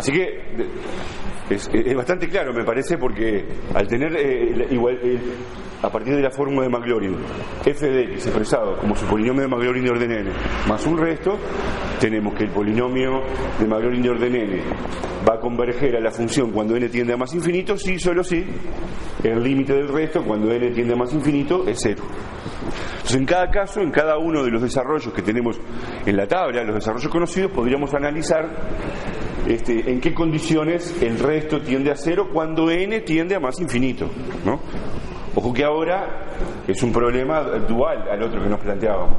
Así que es, bastante claro, me parece, porque al tener eh, igual, eh, a partir de la fórmula de Maclaurin, f de x expresado como su polinomio de Maclaurin de orden n más un resto, tenemos que el polinomio de Maclaurin de orden n va a converger a la función cuando n tiende a más infinito, sí, solo sí, el límite del resto cuando n tiende a más infinito es cero. Entonces, en cada caso, en cada uno de los desarrollos que tenemos en la tabla, los desarrollos conocidos, podríamos analizar este, en qué condiciones el resto tiende a cero cuando n tiende a más infinito. ¿no? Ojo que ahora es un problema dual al otro que nos planteábamos.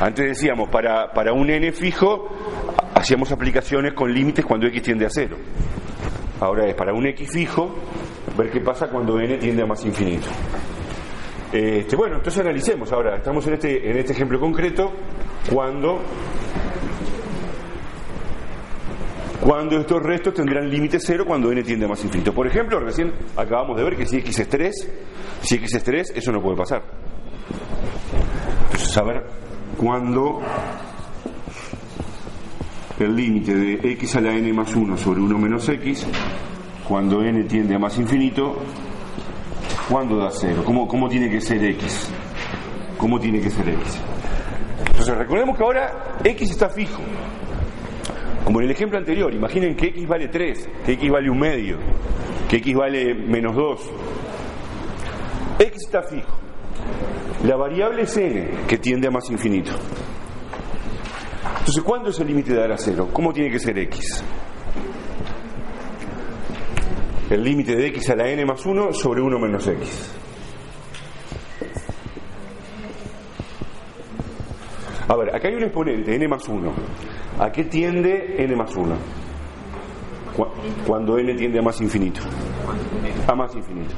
Antes decíamos, para, para un n fijo hacíamos aplicaciones con límites cuando x tiende a cero. Ahora es para un x fijo ver qué pasa cuando n tiende a más infinito. Este, bueno, entonces analicemos ahora. Estamos en este, en este ejemplo concreto cuando cuando estos restos tendrán límite cero cuando n tiende a más infinito. Por ejemplo, recién acabamos de ver que si x es 3, si x es 3, eso no puede pasar. Entonces, saber cuándo el límite de x a la n más 1 sobre 1 menos x, cuando n tiende a más infinito, ¿cuándo da cero? ¿Cómo, ¿Cómo tiene que ser x? ¿Cómo tiene que ser x? Entonces recordemos que ahora x está fijo. Como en el ejemplo anterior, imaginen que x vale 3, que x vale un medio, que x vale menos 2. x está fijo. La variable es n, que tiende a más infinito. Entonces, ¿cuándo es el límite de dar a cero? ¿Cómo tiene que ser x? El límite de x a la n más 1 sobre 1 menos x. A ver, acá hay un exponente, n más 1. ¿A qué tiende n más 1? Cuando n tiende a más infinito. A más infinito.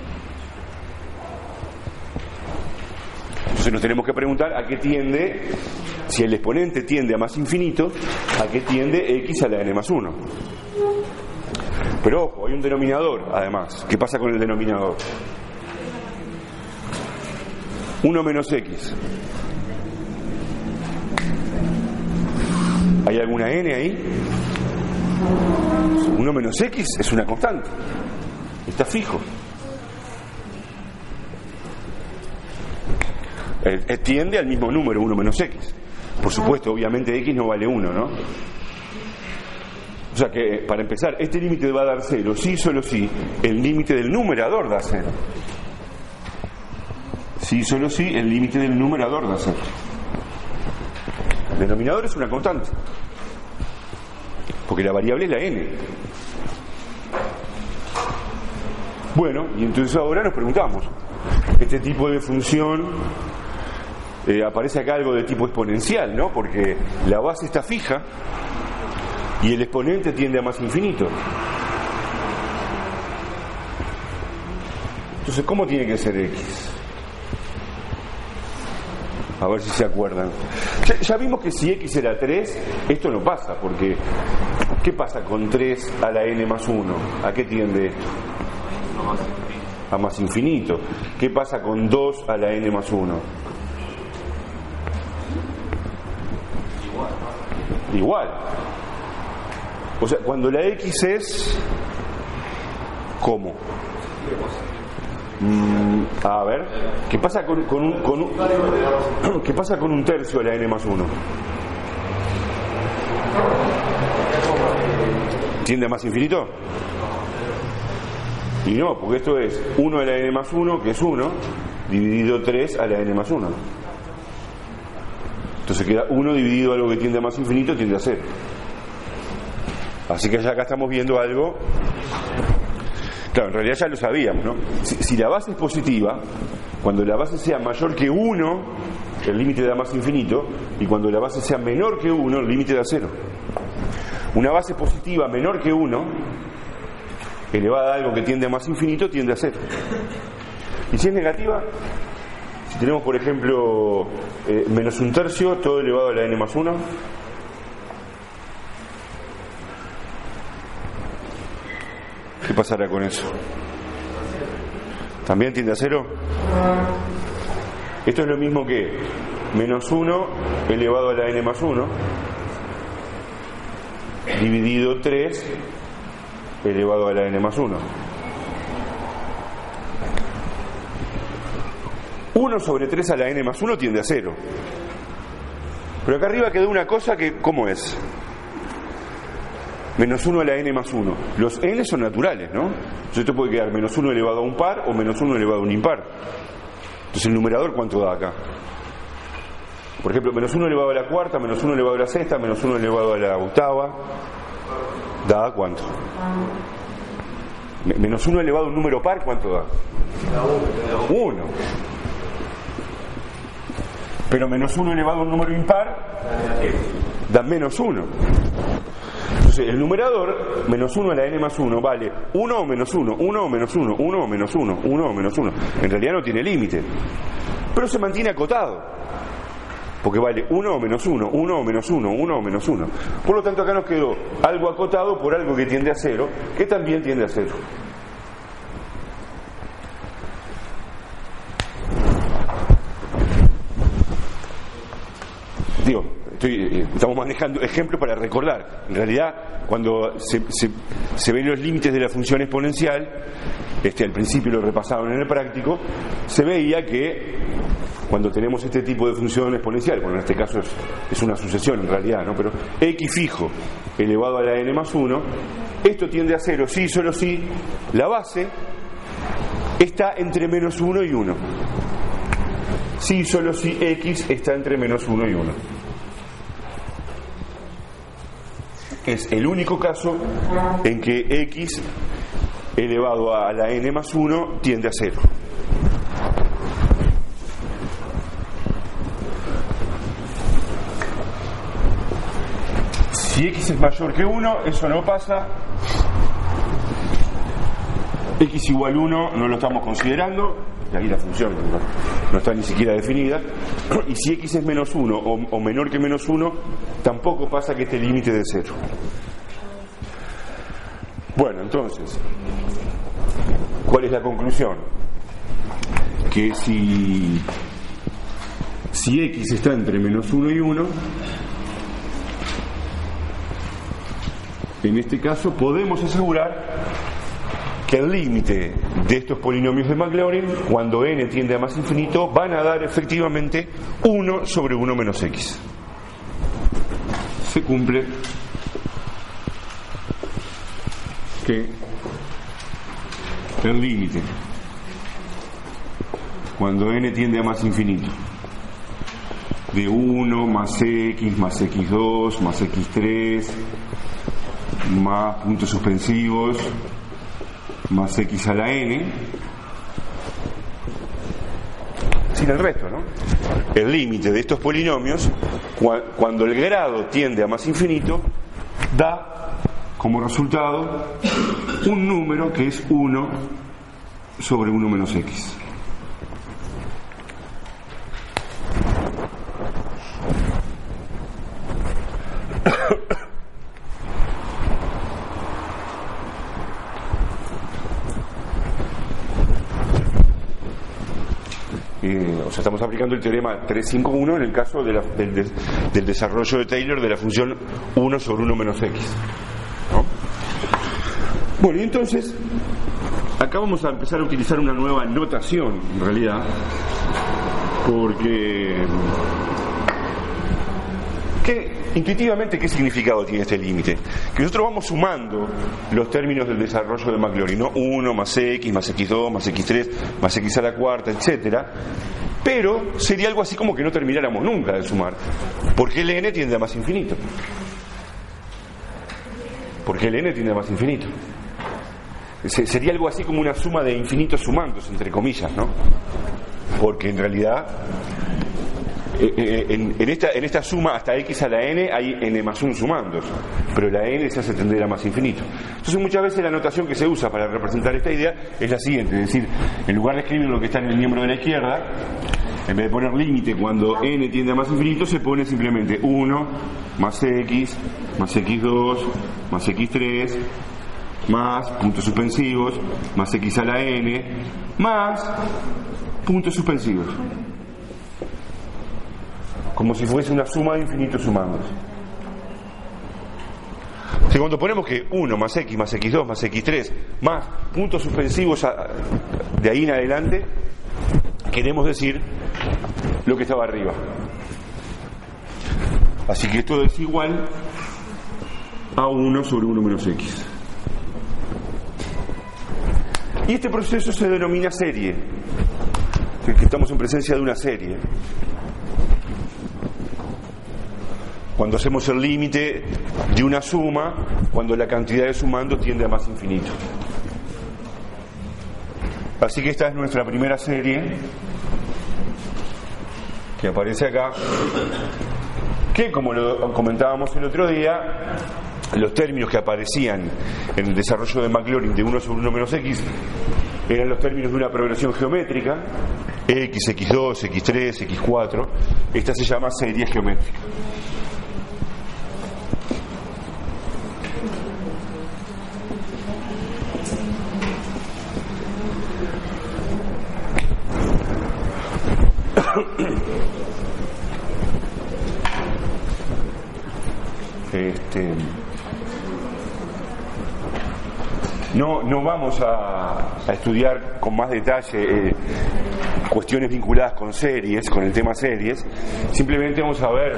Entonces nos tenemos que preguntar a qué tiende, si el exponente tiende a más infinito, a qué tiende x a la n más 1. Pero ojo, hay un denominador además. ¿Qué pasa con el denominador? 1 menos x. ¿Hay alguna n ahí? 1 menos x es una constante. Está fijo. Eh, tiende al mismo número, 1 menos x. Por supuesto, obviamente x no vale 1, ¿no? O sea que, para empezar, este límite va a dar 0, sí, solo sí, el límite del numerador da 0. Sí, solo sí, el límite del numerador da 0. El denominador es una constante. Porque la variable es la n. Bueno, y entonces ahora nos preguntamos, este tipo de función eh, aparece acá algo de tipo exponencial, ¿no? Porque la base está fija y el exponente tiende a más infinito. Entonces, ¿cómo tiene que ser x? A ver si se acuerdan. Ya, ya, vimos que si x era 3, esto no pasa, porque ¿qué pasa con 3 a la n más 1? ¿A qué tiende esto? A más infinito. ¿Qué pasa con 2 a la n más 1? Igual. O sea, cuando la x es... ¿Cómo? Mm, a ver, ¿qué pasa con, con, un, con un, ¿qué pasa con un tercio de la n más 1? ¿Tiende a más infinito? Y no, porque esto es 1 a la n más 1, que es 1, dividido 3 a la n más 1. Entonces queda 1 dividido algo que tiende a más infinito, tiende a 0. Así que ya acá estamos viendo algo Claro, en realidad ya lo sabíamos, ¿no? Si, la base es positiva, cuando la base sea mayor que 1, el límite da más infinito, y cuando la base sea menor que 1, el límite da 0. Una base positiva menor que 1, elevada a algo que tiende a más infinito, tiende a 0. Y si es negativa, si tenemos, por ejemplo, eh, menos un tercio, todo elevado a la n más 1, ¿Qué pasará con eso? ¿También tiende a cero? Esto es lo mismo que menos 1 elevado a la n más 1. dividido 3 elevado a la n más 1. 1 sobre 3 a la n más 1 tiende a 0. Pero acá arriba quedó una cosa que, ¿cómo es? Menos 1 a la n más 1. Los n son naturales, ¿no? Entonces esto puede quedar menos 1 elevado a un par o menos 1 elevado a un impar. Entonces el numerador, ¿cuánto da acá? Por ejemplo, menos 1 elevado a la cuarta, menos 1 elevado a la sexta, menos 1 elevado a la octava. ¿Da cuánto? Menos 1 elevado a un número par, ¿cuánto da? 1. Pero menos 1 elevado a un número impar da menos 1. Entonces, el numerador, menos 1 a la n más 1, vale 1 o menos 1, 1 o menos 1, 1 o menos 1, 1 o menos 1. En realidad no tiene límite. Pero se mantiene acotado. Porque vale 1 o menos 1, 1 o menos 1, 1 o menos 1. Por lo tanto, acá nos quedó algo acotado por algo que tiende a 0, que también tiende a 0. Digo, eh, estamos manejando ejemplos para recordar. En realidad, cuando se, ven los límites de la función exponencial, este, al principio lo repasaron en el práctico, se veía que cuando tenemos este tipo de función exponencial, bueno, en este caso es, una sucesión en realidad, ¿no? pero x fijo elevado a la n más 1, esto tiende a 0 si solo si la base está entre menos 1 y 1. Si solo si x está entre menos 1 y 1. Es el único caso en que x elevado a la n más 1 tiende a 0. Si x es mayor que 1, eso no pasa. x igual 1 no lo estamos considerando, y ahí la función no, está ni siquiera definida. Y si x es menos 1 o, menor que menos 1, tampoco pasa que este límite de 0. Bueno, entonces, ¿cuál es la conclusión? Que si, si x está entre menos 1 y 1, En este caso podemos asegurar que el límite de estos polinomios de Maclaurin, cuando n tiende a más infinito, van a dar efectivamente 1 sobre 1 menos x. Se cumple que el límite, cuando n tiende a más infinito, de 1 más x más x2 más x3 más puntos suspensivos más x a la n sin el resto, ¿no? El límite de estos polinomios, cuando el grado tiende a más infinito, da como resultado un número que es 1 sobre 1 menos x. estamos aplicando el teorema 351 en el caso del, desarrollo de Taylor de la función 1 sobre 1 menos x. Bueno, y entonces, acá vamos a empezar a utilizar una nueva notación, en realidad, porque... ¿qué, intuitivamente, ¿qué significado tiene este límite? Que nosotros vamos sumando los términos del desarrollo de Maclaurin, ¿no? 1 más x, más x2, más x3, más x a la cuarta, etcétera, pero sería algo así como que no termináramos nunca de sumar, porque el n tiende a más infinito. Porque el n tiende a más infinito. Sería algo así como una suma de infinitos sumandos, entre comillas, ¿no? Porque en realidad eh, en, esta, en esta suma hasta x a la n hay n más 1 sumandos, pero la n se hace tender a más infinito. Entonces muchas veces la notación que se usa para representar esta idea es la siguiente, es decir, en lugar de escribir lo que está en el miembro de la izquierda, en vez de poner límite cuando n tiende a más infinito, se pone simplemente 1 más x, más x2, más x3, más puntos suspensivos, más x a la n, más puntos suspensivos como si fuese una suma de infinitos sumandos. Si cuando ponemos que 1 más x más x2 más x3 más puntos suspensivos de ahí en adelante, queremos decir lo que estaba arriba. Así que esto es igual a 1 sobre 1 menos x. Y este proceso se denomina serie, estamos en presencia de una serie. Cuando hacemos el límite de una suma, cuando la cantidad de sumando tiende a más infinito. Así que esta es nuestra primera serie que aparece acá, que como lo comentábamos el otro día, los términos que aparecían en el desarrollo de Maclaurin de 1 sobre 1 menos x eran los términos de una progresión geométrica, x, x2, x3, x4. Esta se llama serie geométrica. Este, no, no vamos a, estudiar con más detalle eh, cuestiones vinculadas con series, con el tema series. Simplemente vamos a ver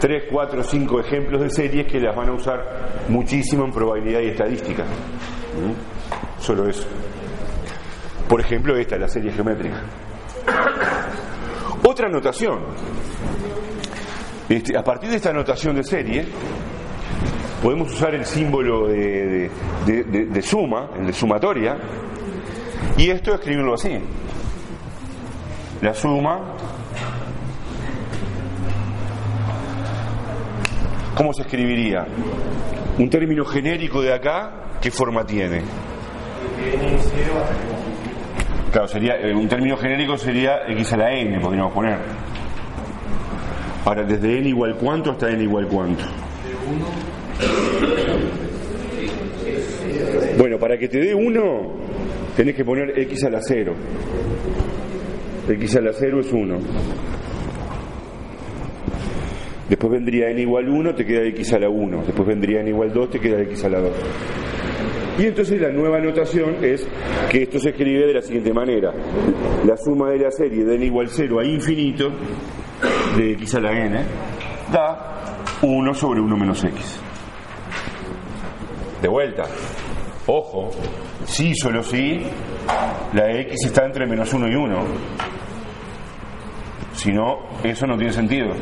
tres, cuatro, cinco ejemplos de series que las van a usar muchísimo en probabilidad y estadística. ¿Mm? Solo eso. Por ejemplo, esta, la serie geométrica. Otra notación. Este, a partir de esta notación de serie, podemos usar el símbolo de, suma, el de sumatoria, y esto escribirlo así. La suma, ¿cómo se escribiría? Un término genérico de acá, ¿qué forma tiene? Claro, sería, un término genérico sería x a la n, podríamos poner. Ahora, desde n igual cuánto hasta n igual cuánto. Bueno, para que te dé 1, tenés que poner x a la 0. x a la 0 es 1. Después vendría n igual 1, te queda x a la 1. Después vendría n igual 2, te queda x a la 2. Y entonces la nueva notación es que esto se escribe de la siguiente manera. La suma de la serie de n igual 0 a infinito, de x a la n, da 1 sobre 1 menos x. De vuelta, ojo, sí, solo sí, la x está entre menos 1 y 1. Si no, eso no tiene sentido.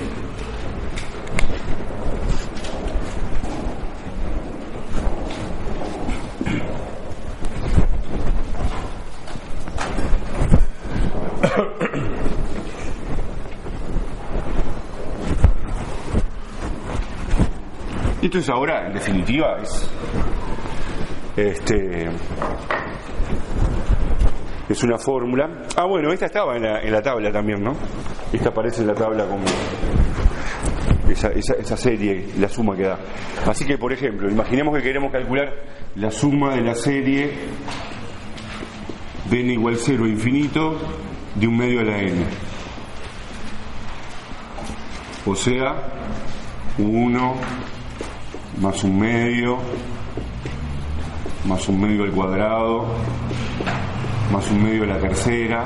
Entonces ahora, en definitiva, es este es una fórmula. Ah, bueno, esta estaba en la, en la, tabla también, ¿no? Esta aparece en la tabla como esa, esa, serie, la suma que da. Así que, por ejemplo, imaginemos que queremos calcular la suma de la serie de n igual 0 a infinito de un medio a la n. O sea, 1 más un medio, más un medio al cuadrado, más un medio a la tercera,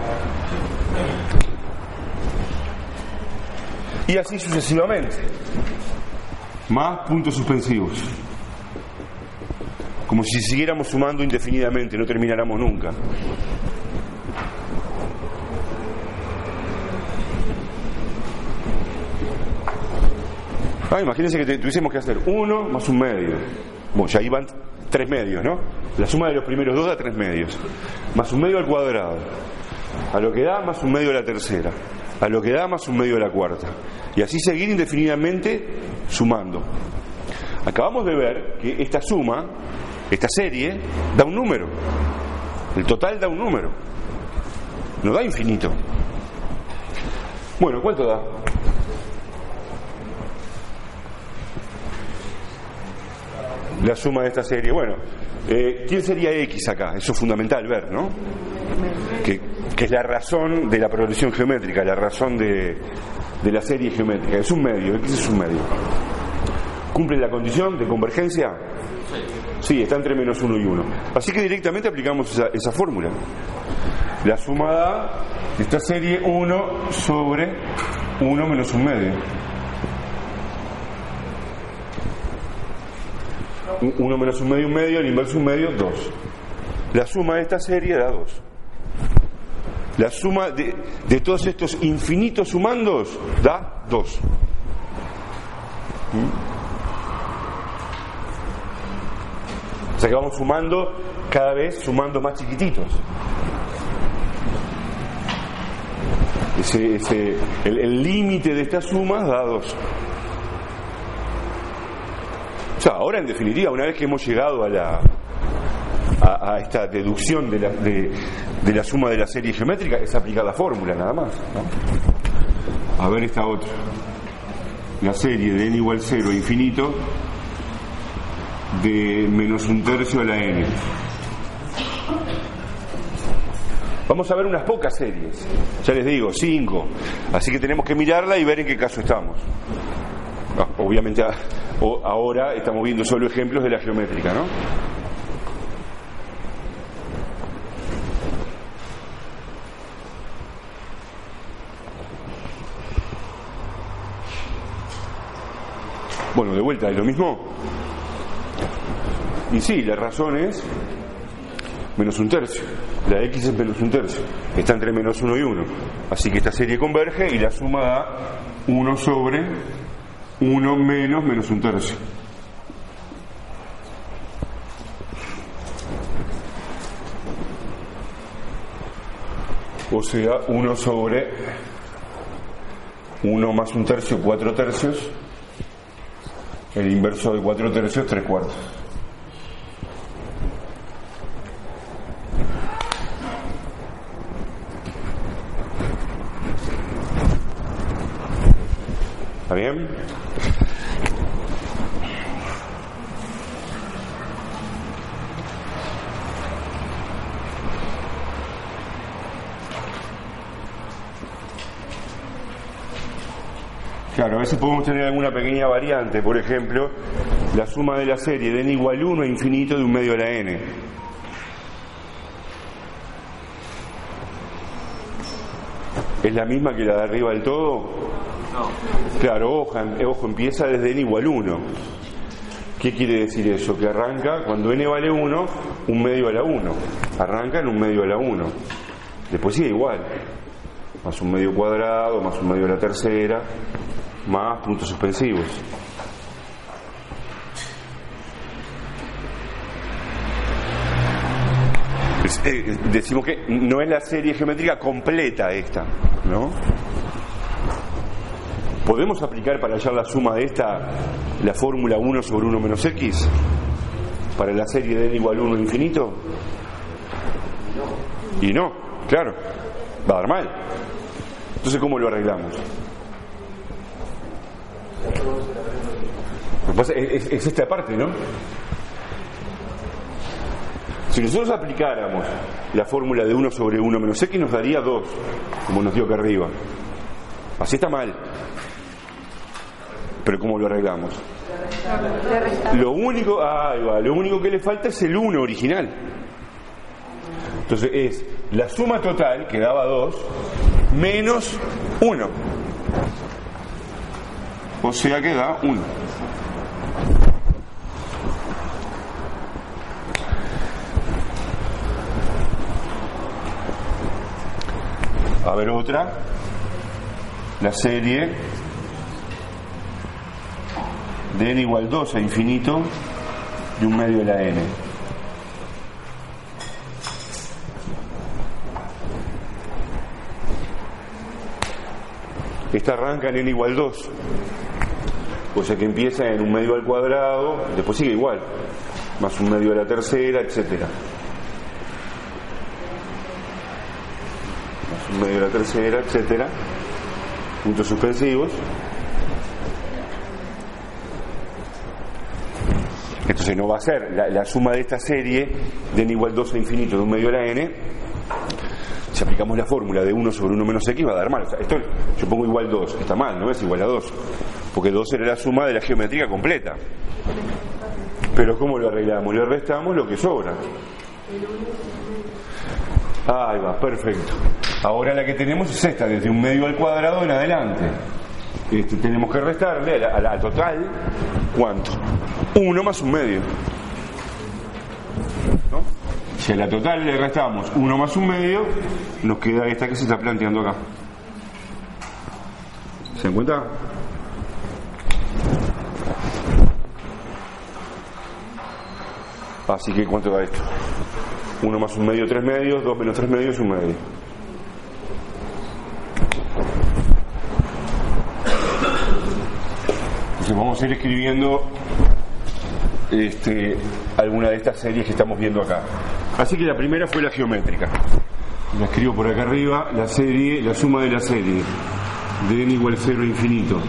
y así sucesivamente, más puntos suspensivos, como si siguiéramos sumando indefinidamente, no termináramos nunca. Imagínense que tuviésemos que hacer uno más un medio. Bueno, ya iban tres medios, ¿no? La suma de los primeros dos da tres medios. Más un medio al cuadrado. A lo que da más un medio a la tercera. A lo que da más un medio a la cuarta. Y así seguir indefinidamente sumando. Acabamos de ver que esta suma, esta serie, da un número. El total da un número. No da infinito. Bueno, ¿cuánto da? La suma de esta serie. Bueno, eh, ¿quién sería X acá? Eso es fundamental ver, ¿no? Que, es la razón de la progresión geométrica, la razón de, de la serie geométrica. Es un medio, X es un medio. ¿Cumple la condición de convergencia? Sí, está entre menos 1 y 1. Así que directamente aplicamos esa, esa fórmula. La suma da esta serie 1 sobre 1 menos un medio. 1 menos un medio, un medio, el inverso un medio, 2. La suma de esta serie da 2. La suma de, de todos estos infinitos sumandos da 2. O sea que vamos sumando cada vez sumando más chiquititos. Ese, ese, el límite de estas sumas da 2. O sea, ahora en definitiva, una vez que hemos llegado a la, a, esta deducción de la, de, la, suma de la serie geométrica, es aplicar la fórmula nada más. ¿no? A ver esta otra. La serie de n igual 0 a infinito de menos un tercio a la n. Vamos a ver unas pocas series, ya les digo, cinco. Así que tenemos que mirarla y ver en qué caso estamos. Ah, obviamente ahora estamos viendo solo ejemplos de la geométrica, ¿no? Bueno, de vuelta, ¿es lo mismo? Y sí, la razón es menos un tercio. La x es menos un tercio. Está entre menos 1 y 1. Así que esta serie converge y la suma da 1 sobre 1 menos menos un tercio. O sea, 1 sobre 1 más un tercio, 4 tercios. El inverso de 4 tercios, 3 cuartos. ¿Está bien? Claro, a veces podemos tener alguna pequeña variante, por ejemplo, la suma de la serie de n igual 1 a infinito de un medio a la n. ¿Es la misma que la de arriba del todo? Claro, ojo, ojo, empieza desde n igual 1. ¿Qué quiere decir eso? Que arranca, cuando n vale 1, un medio a la 1. Arranca en un medio a la 1. Después sigue igual. Más un medio cuadrado, más un medio a la tercera, más puntos suspensivos. Eh, decimos que no es la serie geométrica completa esta, ¿no? ¿Podemos aplicar para hallar la suma de esta la fórmula 1 sobre 1 menos x? ¿Para la serie de n igual 1 infinito? Y no, claro, va a dar mal. Entonces, ¿cómo lo arreglamos? Es, es esta parte, ¿no? Si nosotros aplicáramos la fórmula de 1 sobre 1 menos x nos daría 2, como nos dio acá arriba. Así está mal. Pero ¿cómo lo arreglamos? Lo único, ah, va, lo único que le falta es el 1 original. Entonces es la suma total, que daba 2, menos 1. O sea que da 1. A ver otra. La serie de n igual 2 a infinito de un medio de la n. Esta arranca en n igual 2. O sea que empieza en un medio al cuadrado, después sigue igual, más un medio a la tercera, etcétera. Más un medio a la tercera, etcétera. Puntos suspensivos. Entonces no va a ser la, suma de esta serie de n igual 2 a infinito de un medio a la n. Si aplicamos la fórmula de 1 sobre 1 menos x va a dar mal. Esto yo pongo igual 2, está mal, no es igual a 2. Porque 2 era la suma de la geometría completa. Pero ¿cómo lo arreglamos? Le restamos lo que sobra. Ahí va, perfecto. Ahora la que tenemos es esta, desde un medio al cuadrado en adelante. Este, tenemos que restarle a la, total, ¿cuánto? Uno más un medio. ¿No? Si a la total le restamos uno más un medio, nos queda esta que se está planteando acá. ¿Se dan cuenta? Así que ¿cuánto da esto? 1 más un medio, 3 medios, 2 menos 3 medios, un medio. Entonces vamos a ir escribiendo este, alguna de estas series que estamos viendo acá. Así que la primera fue la geométrica. La escribo por acá arriba, la serie, la suma de la serie de n igual 0 infinito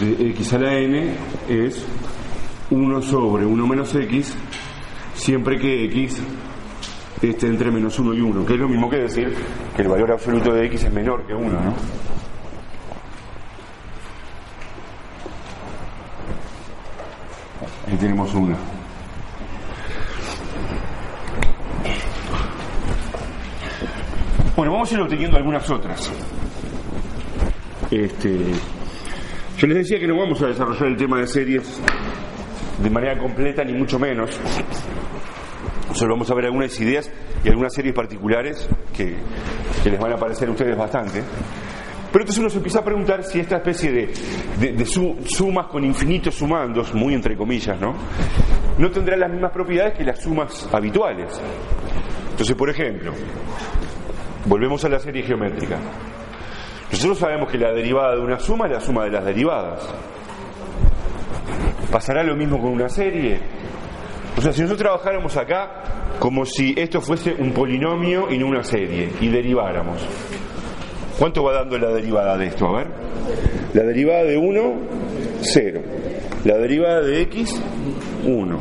de x a la n es 1 sobre 1 menos x siempre que x esté entre menos 1 y 1, que es lo mismo que decir que el valor absoluto de x es menor que 1, ¿no? Tenemos una. Bueno, vamos a ir obteniendo algunas otras. Este, yo les decía que no vamos a desarrollar el tema de series de manera completa, ni mucho menos. Solo vamos a ver algunas ideas y algunas series particulares que, les van a parecer a ustedes bastante. Pero entonces uno se empieza a preguntar si esta especie de, sumas con infinitos sumandos, muy entre comillas, ¿no? No tendrán las mismas propiedades que las sumas habituales. Entonces, por ejemplo, volvemos a la serie geométrica. Nosotros sabemos que la derivada de una suma es la suma de las derivadas. ¿Pasará lo mismo con una serie? O sea, si nosotros trabajáramos acá como si esto fuese un polinomio y no una serie, y deriváramos, ¿cuánto va dando la derivada de esto? A ver. La derivada de 1, 0. La derivada de x, 1.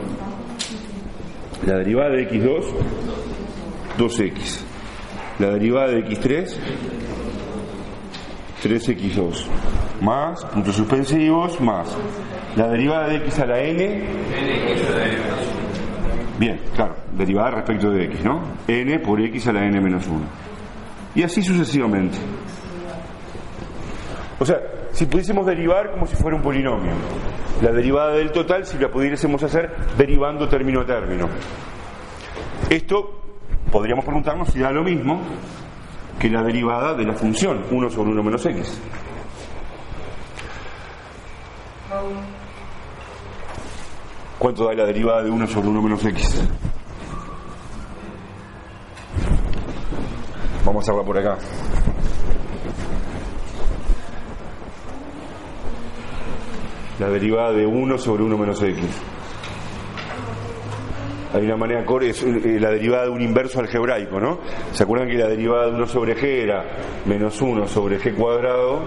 La derivada de x2, 2x. La derivada de x3, 3x2 más puntos suspensivos más la derivada de x a la n bien, claro, derivada respecto de x, ¿no? n por x a la n menos 1 y así sucesivamente o sea, si pudiésemos derivar como si fuera un polinomio la derivada del total si la pudiésemos hacer derivando término a término esto podríamos preguntarnos si da lo mismo que la derivada de la función 1 sobre 1 menos x. ¿Cuánto da la derivada de 1 sobre 1 menos x? Vamos a verla por acá. La derivada de 1 sobre 1 menos x. Hay una manera, es eh, la derivada de un inverso algebraico, ¿no? ¿Se acuerdan que la derivada de 1 sobre g era menos 1 sobre g cuadrado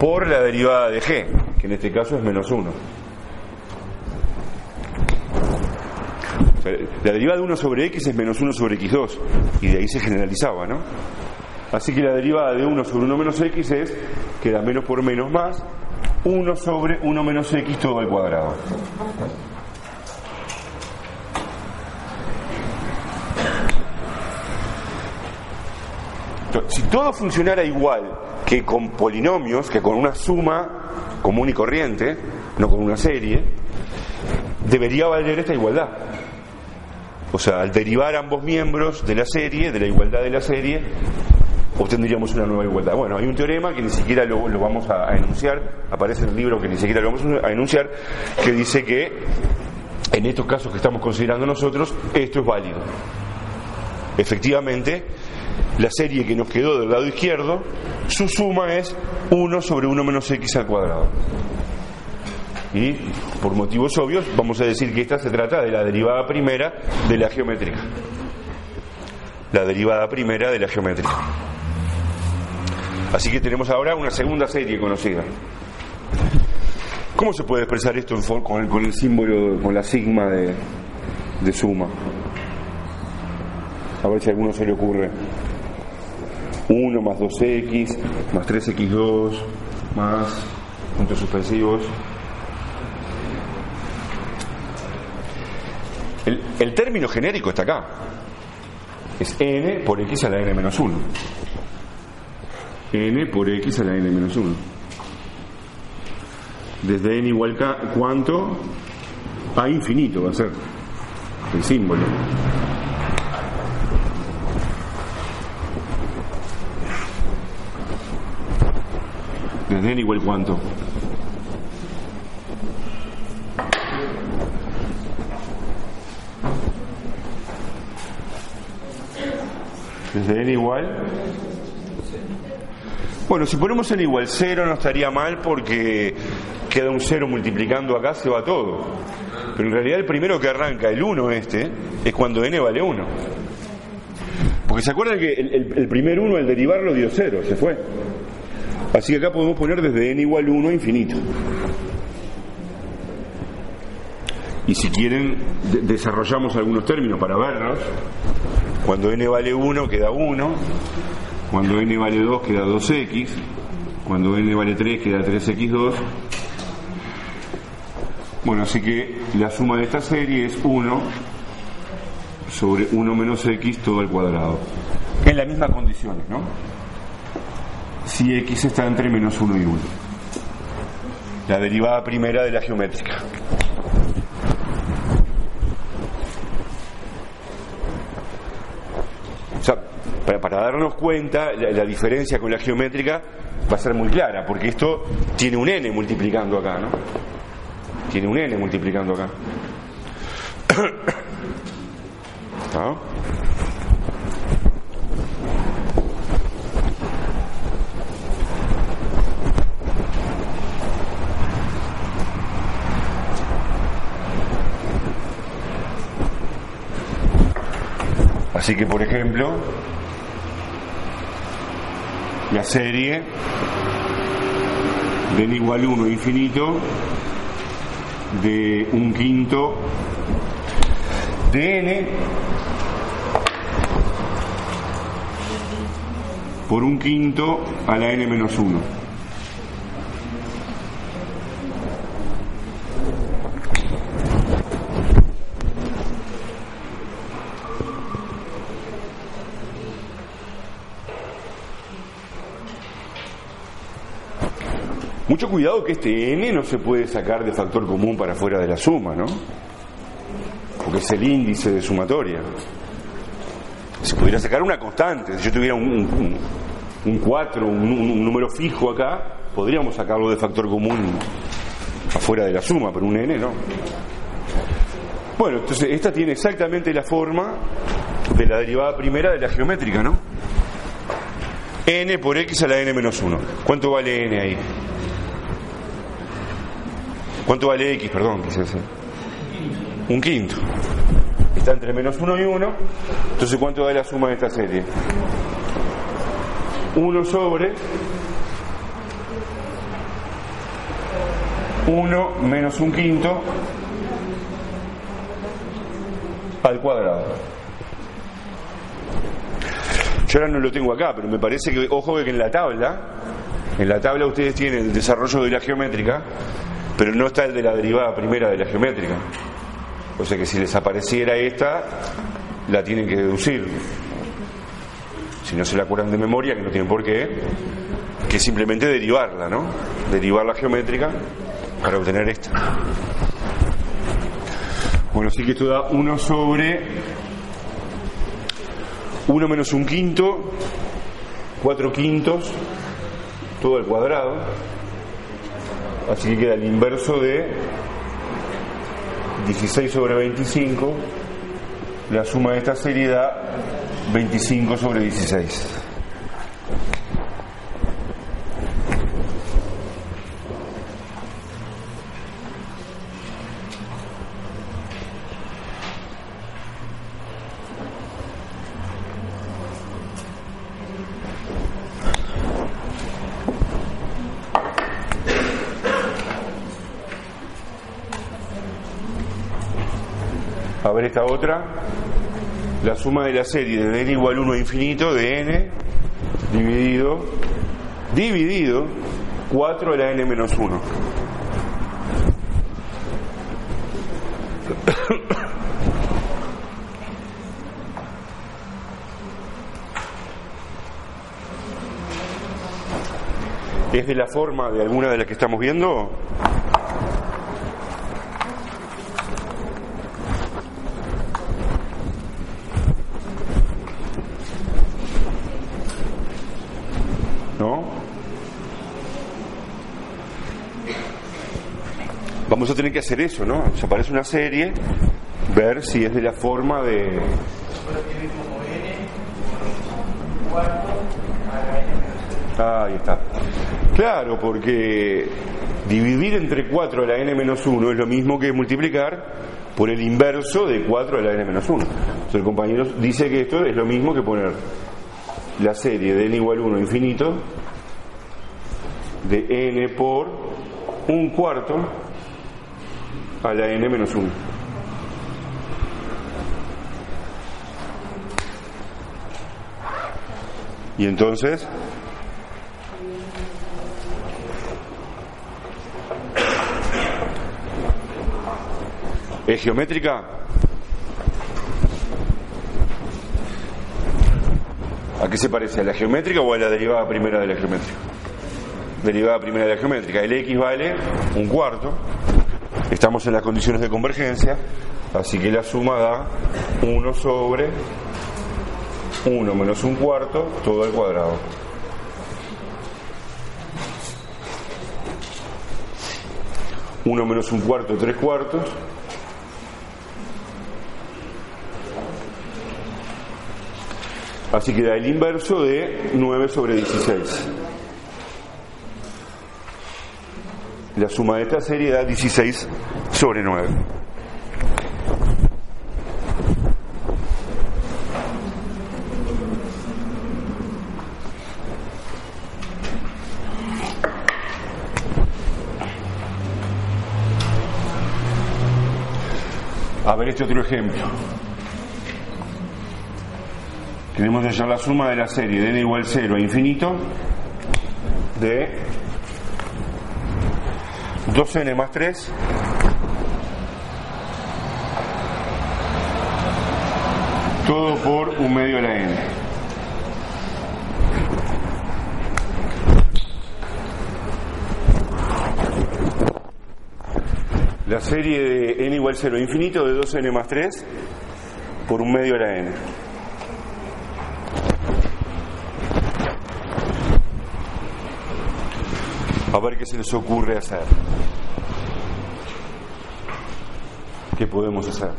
por la derivada de g, que en este caso es menos 1? la derivada de 1 sobre x es menos 1 sobre x2, y de ahí se generalizaba, ¿no? Así que la derivada de 1 sobre 1 menos x es, que da menos por menos más, 1 sobre 1 menos x todo al cuadrado. Si todo funcionara igual que con polinomios, que con una suma común y corriente, no con una serie, debería valer esta igualdad. O sea, al derivar ambos miembros de la serie, de la igualdad de la serie, obtendríamos una nueva igualdad. Bueno, hay un teorema que ni siquiera lo, vamos a, enunciar, aparece en el libro que ni siquiera lo vamos a enunciar, que dice que en estos casos que estamos considerando nosotros, esto es válido. Efectivamente, la serie que nos quedó del lado izquierdo, su suma es 1 sobre 1 menos x al cuadrado. Y por motivos obvios vamos a decir que esta se trata de la derivada primera de la geométrica. La derivada primera de la geométrica. Así que tenemos ahora una segunda serie conocida. ¿Cómo se puede expresar esto con, el, símbolo, con la sigma de, suma? A ver si a alguno se le ocurre. 1 más 2x, más 3x2, más puntos suspensivos. El, el término genérico está acá. Es n por x a la n menos 1. N por x a la n menos 1. Desde n igual a cuánto a infinito va a ser el símbolo. Desde n igual cuánto. Desde n igual. Bueno, si ponemos n igual 0 no estaría mal porque queda un 0 multiplicando acá, se va todo. Pero en realidad el primero que arranca, el 1 este, es cuando n vale 1. Porque se acuerdan que el, el- el primer 1 al derivarlo dio 0, se fue. Así que acá podemos poner desde n igual 1 a infinito. Y si quieren, de- desarrollamos algunos términos para verlos. Cuando n vale 1 queda 1, cuando n vale 2 queda 2x, cuando n vale 3 queda 3x2. Bueno, así que la suma de esta serie es 1 sobre 1 menos x todo al cuadrado. En las mismas condiciones, ¿no? Si x está entre menos 1 y 1. La derivada primera de la geométrica. O sea, para, darnos cuenta, la, la diferencia con la geométrica va a ser muy clara, porque esto tiene un n multiplicando acá, ¿no? Tiene un n multiplicando acá. ¿Está? Así que, por ejemplo, la serie de n igual 1 infinito de un quinto de n por un quinto a la n menos 1. Mucho cuidado que este n no se puede sacar de factor común para fuera de la suma, ¿no? Porque es el índice de sumatoria. Se pudiera sacar una constante. Si yo tuviera un, un, un 4, un, un- un número fijo acá, podríamos sacarlo de factor común afuera de la suma, pero un n no. Bueno, entonces esta tiene exactamente la forma de la derivada primera de la geométrica, ¿no? n por x a la n menos 1. ¿Cuánto vale n ahí? ¿Cuánto vale x? Perdón, quise. Un quinto. Está entre menos 1 y 1. Entonces, ¿cuánto da la suma de esta serie? 1 sobre 1 menos un quinto al cuadrado. Yo ahora no lo tengo acá, pero me parece que, ojo que en la tabla, en la tabla ustedes tienen el desarrollo de la geométrica, pero no está el de la derivada primera de la geométrica. O sea que si les apareciera esta, la tienen que deducir. Si no se la acuerdan de memoria, que no tienen por qué, que simplemente derivarla, ¿no? Derivar la geométrica para obtener esta. Bueno, así que esto da 1 sobre 1 menos un quinto, 4 quintos, todo al cuadrado. Así que queda el inverso de 16 sobre 25. La suma de esta serie da 25 sobre 16. Esta otra. La suma de la serie de n igual 1 a infinito de n dividido, dividido 4 a la n menos 1. ¿Es de la forma de alguna de las que estamos viendo? ¿No? Vamos a tener que hacer eso, ¿no? Si aparece una serie, ver si es de la forma de... Ah, ahí está. Claro, porque dividir entre 4 a la n menos 1 es lo mismo que multiplicar por el inverso de 4 a la n menos 1. Entonces el compañero dice que esto es lo mismo que poner la serie de n igual 1 infinito de n por un cuarto a la n menos 1. Y entonces ¿Es geométrica? ¿A qué se parece? ¿A la geométrica o a la derivada primera de la geométrica? Derivada primera de la geométrica. El x vale un cuarto. Estamos en las condiciones de convergencia, así que la suma da 1 sobre 1 menos un cuarto, todo al cuadrado. Uno menos un cuarto, tres cuartos, Así que da el inverso de 9 sobre 16. La suma de esta serie da 16 sobre 9. A ver este otro ejemplo. Tenemos hallar la suma de la serie de n igual 0 a infinito de 2n más 3 todo por un medio de la n. La serie de n igual 0 a infinito de 2n más 3 por un medio de la n. ver qué se les ocurre hacer. ¿Qué podemos hacer?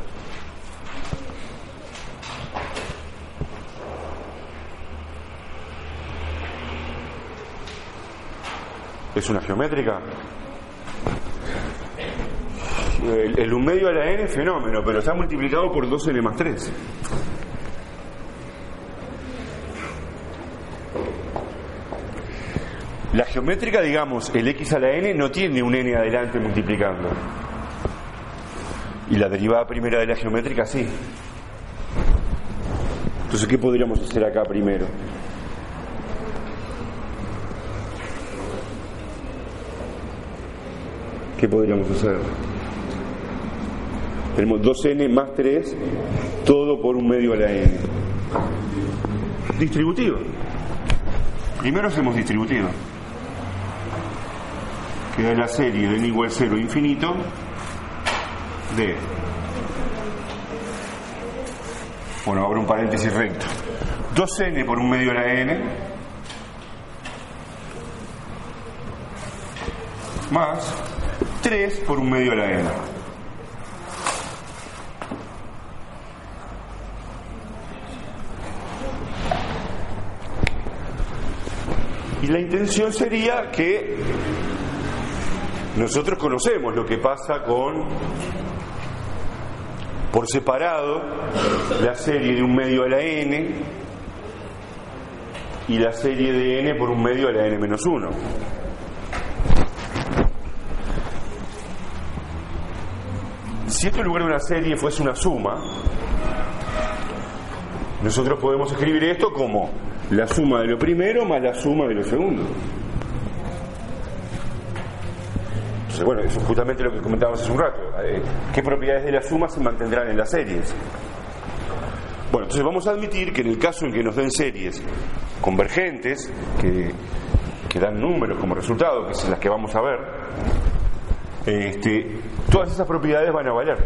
¿Es una geométrica? El, el 1 medio a la n es fenómeno, pero está multiplicado por 2n más 3. La geométrica, digamos, el x a la n no tiene un n adelante multiplicando. Y la derivada primera de la geométrica sí. Entonces, ¿qué podríamos hacer acá primero? ¿Qué podríamos hacer? Tenemos 2n más 3, todo por un medio a la n. Distributivo. Primero hacemos distributivo queda la serie de n igual 0 infinito de bueno abro un paréntesis recto. 2n por un medio de la n más 3 por un medio de la n. Y la intención sería que nosotros conocemos lo que pasa con, por separado, la serie de un medio a la n y la serie de n por un medio a la n menos 1. Si esto en lugar de una serie fuese una suma, nosotros podemos escribir esto como la suma de lo primero más la suma de lo segundo. Bueno, eso es justamente lo que comentábamos hace un rato. Eh, ¿Qué propiedades de la suma se mantendrán en las series? Bueno, entonces vamos a admitir que en el caso en que nos den series convergentes, que, dan números como resultado, que son las que vamos a ver, este, todas esas propiedades van a valer.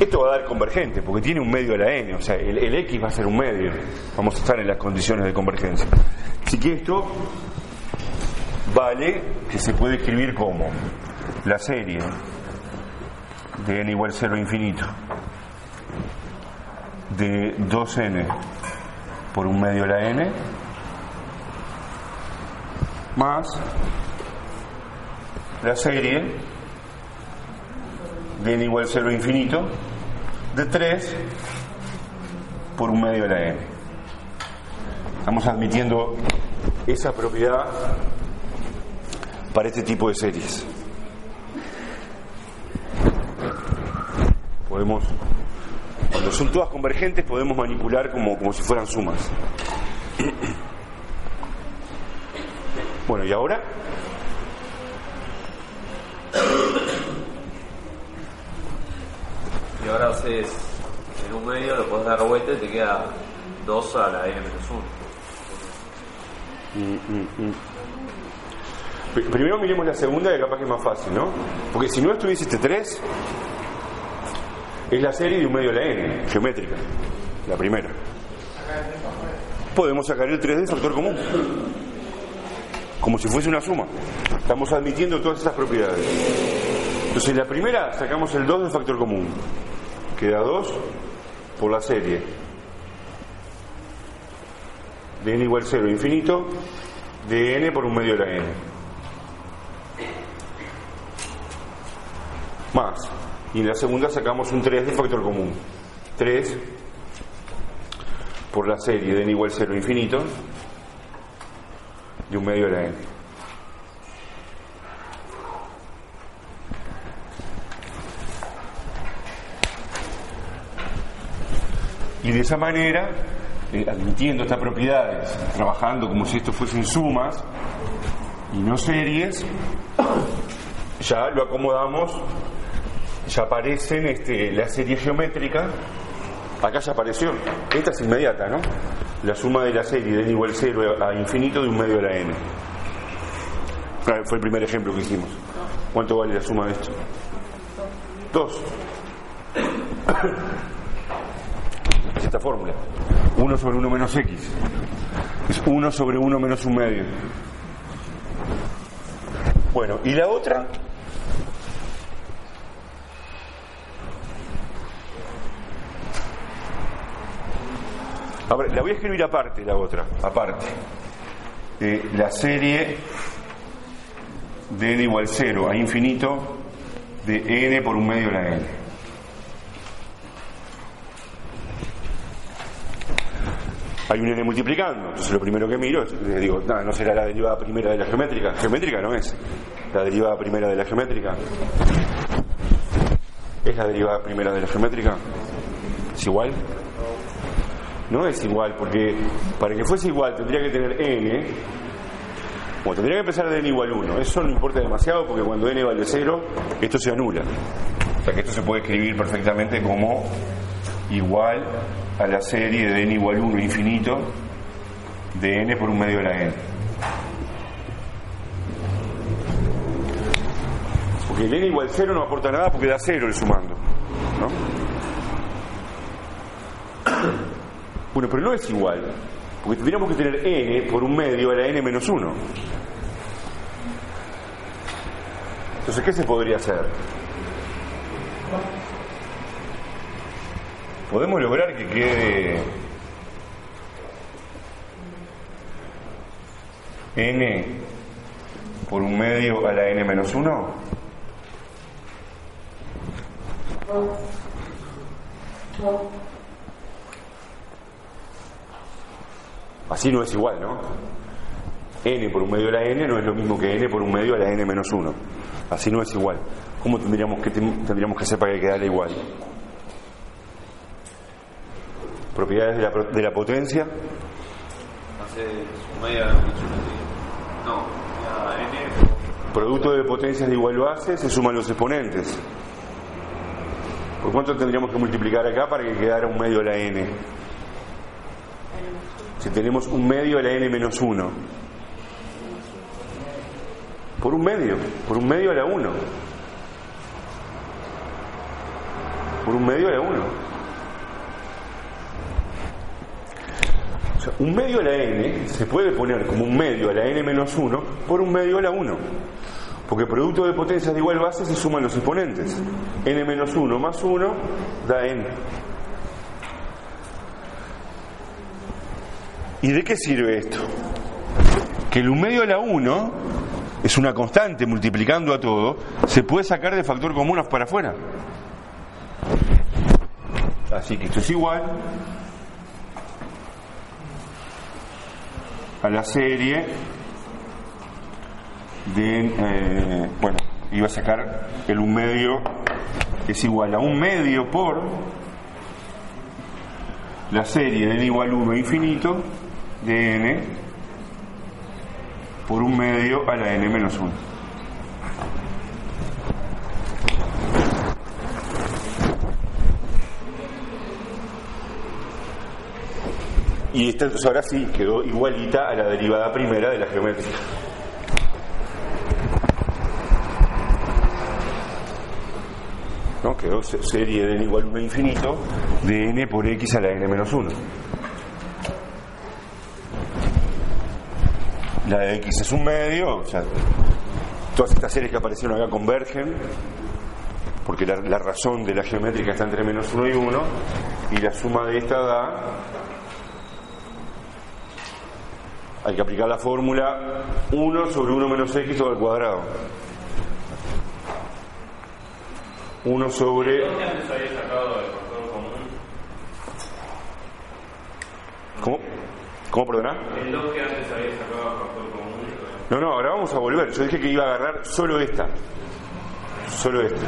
Esto va a dar convergente, porque tiene un medio de la n, o sea, el, el, x va a ser un medio. Vamos a estar en las condiciones de convergencia. Así que esto vale que se puede escribir como la serie de n igual 0 infinito de 2n por un medio de la n más la serie de n igual 0 infinito de 3 por un medio de la n. Estamos admitiendo esa propiedad para este tipo de series. Podemos, cuando son todas convergentes, podemos manipular como, como si fueran sumas. Bueno, ¿y ahora? Y ahora haces en un medio, lo puedes dar vuelta y te queda 2 a la n menos 1. Primero miremos la segunda, que capaz que es más fácil, ¿no? Porque si no estuviese este 3, es la serie de un medio de la n, geométrica, la primera. Podemos sacar el 3 del factor común, como si fuese una suma. Estamos admitiendo todas esas propiedades. Entonces, en la primera sacamos el 2 del factor común. Queda 2 por la serie de n igual 0 infinito de n por un medio de la n. Y en la segunda sacamos un 3 del factor común. 3 por la serie de n igual 0 infinito de un medio de la n. Y de esa manera, eh, admitiendo estas propiedades, trabajando como si esto fuesen sumas y no series, ya lo acomodamos, ya aparecen este, la serie geométrica, acá ya apareció, esta es inmediata, ¿no? La suma de la serie de n igual 0 a infinito de un medio de la n. Fue el primer ejemplo que hicimos. ¿Cuánto vale la suma de esto? 2 esta fórmula. 1 sobre 1 menos x. Es 1 sobre 1 menos un medio. Bueno, ¿y la otra? A ver, la voy a escribir aparte, la otra, aparte. Eh, la serie de n igual 0 a infinito de n por un medio de la n. hay un n multiplicando. Entonces lo primero que miro es, le digo, no será la derivada primera de la geométrica. Geométrica no es. La derivada primera de la geométrica. ¿Es la derivada primera de la geométrica? ¿Es igual? No es igual, porque para que fuese igual tendría que tener n. Bueno, tendría que empezar de n igual 1. Eso no importa demasiado porque cuando n vale 0, esto se anula. O sea que esto se puede escribir perfectamente como igual a la serie de n igual 1 infinito de n por un medio de la n. Porque el n igual 0 no aporta nada porque da 0 el sumando. ¿no? Bueno, pero no es igual. Porque tendríamos que tener n por un medio a la n menos 1. Entonces, ¿qué se podría hacer? podemos lograr que quede n por un medio a la n menos 1? Así no es igual, ¿no? n por un medio a la n no es lo mismo que n por un medio a la n menos 1. Así no es igual. ¿Cómo tendríamos que, tendríamos que hacer para que quedara igual? propiedades de la, de la potencia. Producto de potencias de igual base se suman los exponentes. ¿Por cuánto tendríamos que multiplicar acá para que quedara un medio de la n? Si tenemos un medio la n menos 1. Por un medio, por un medio a la 1. Por un medio a la 1. O sea, un medio a la n se puede poner como un medio a la n menos 1 por un medio a la 1. Porque producto de potencias de igual base se suman los exponentes. n menos 1 más 1 da n. ¿Y de qué sirve esto? Que el un medio a la 1 es una constante multiplicando a todo, se puede sacar de factor común para afuera. Así que esto es igual a la serie de, eh, bueno, iba a sacar el un medio es igual a un medio por la serie de n igual 1 infinito de n por un medio a la n menos 1. Y esta entonces ahora sí quedó igualita a la derivada primera de la geometría. ¿No? Quedó serie de n igual a 1 infinito de n por x a la n menos 1. La de x es un medio, o sea, todas estas series que aparecieron acá convergen, porque la, la razón de la geométrica está entre menos 1 y 1, y la suma de esta da hay que aplicar la fórmula 1 sobre 1 menos x todo al cuadrado. 1 sobre... ¿Cómo? ¿Cómo, perdona? El 2 que antes había sacado factor común. No, no, ahora vamos a volver. Yo dije que iba a agarrar solo esta. Solo esta.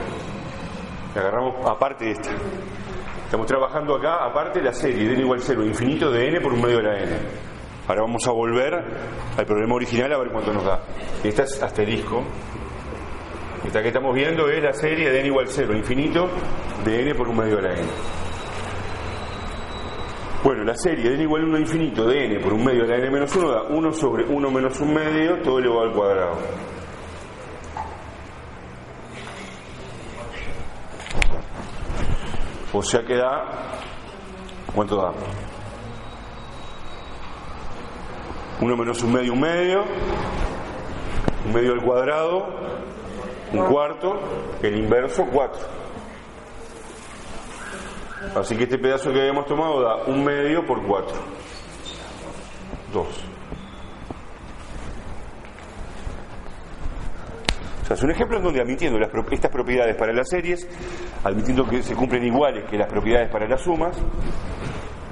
Y agarramos aparte de esta. Estamos trabajando acá, aparte la serie de n igual 0, infinito de n por un medio de la n. Ahora vamos a volver al problema original a ver cuánto nos da. Esta es asterisco. Esta que estamos viendo es la serie de n igual 0, infinito de n por un medio de la n. Bueno, la serie de n igual 1 infinito de n por un medio de la n menos 1 da 1 sobre 1 menos un medio, todo elevado al cuadrado. O sea que da... ¿Cuánto da? 1 menos un medio, un medio, un medio al cuadrado, un cuarto, el inverso 4. Así que este pedazo que habíamos tomado da un medio por 4. 2. O sea, es un ejemplo en donde admitiendo estas propiedades para las series, admitiendo que se cumplen iguales que las propiedades para las sumas,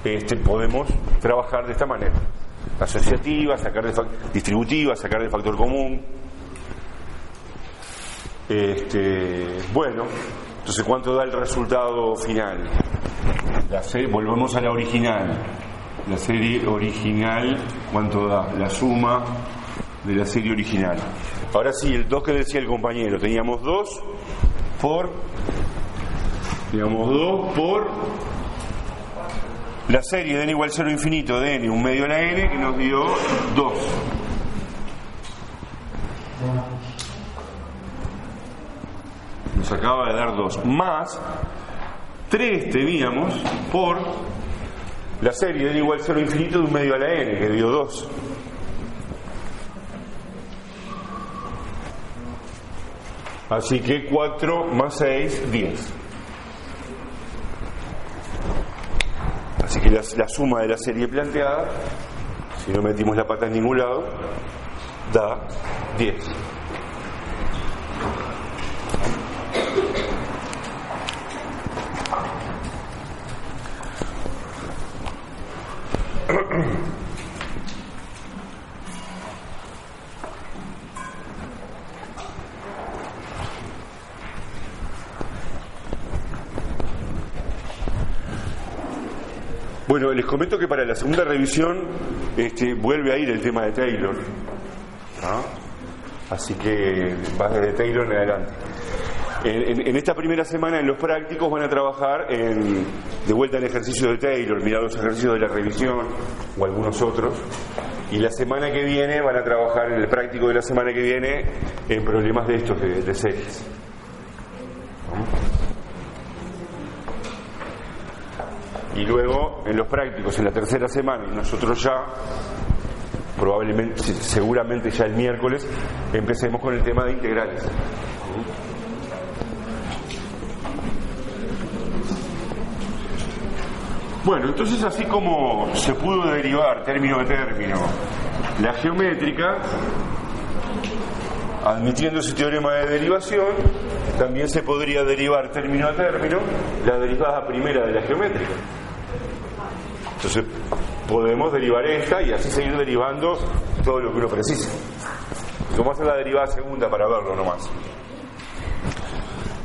este, podemos trabajar de esta manera asociativa, sacar de distributiva, sacar del factor común. Este, bueno, entonces ¿cuánto da el resultado final? La serie, volvemos a la original. La serie original, ¿cuánto da? La suma de la serie original. Ahora sí, el 2 que decía el compañero, teníamos 2 por, teníamos 2 por la serie de n igual 0 infinito de n, un medio a la n, que nos dio 2. Acaba de dar 2. Más 3 teníamos por la serie n igual 0 infinito de un medio a la n, que dio 2. Así que 4 más 6, 10. Así que la, la, suma de la serie planteada, si no metimos la pata en ningún lado, da 10. Les comento que para la segunda revisión este, vuelve a ir el tema de Taylor. Así que va desde Taylor en adelante. En, esta primera semana en los prácticos van a trabajar en, de vuelta en ejercicio de Taylor, mirar los ejercicios de la revisión o algunos otros. Y la semana que viene van a trabajar en el práctico de la semana que viene en problemas de estos, de, de series. Y luego en los prácticos, en la tercera semana, y nosotros ya, probablemente, seguramente ya el miércoles, empecemos con el tema de integrales. Bueno, entonces así como se pudo derivar término a término la geométrica, admitiendo ese teorema de derivación, también se podría derivar término a término la derivada primera de la geométrica. Podemos derivar esta y así seguir derivando todo lo que uno precise. Vamos a hacer la derivada segunda para verlo nomás.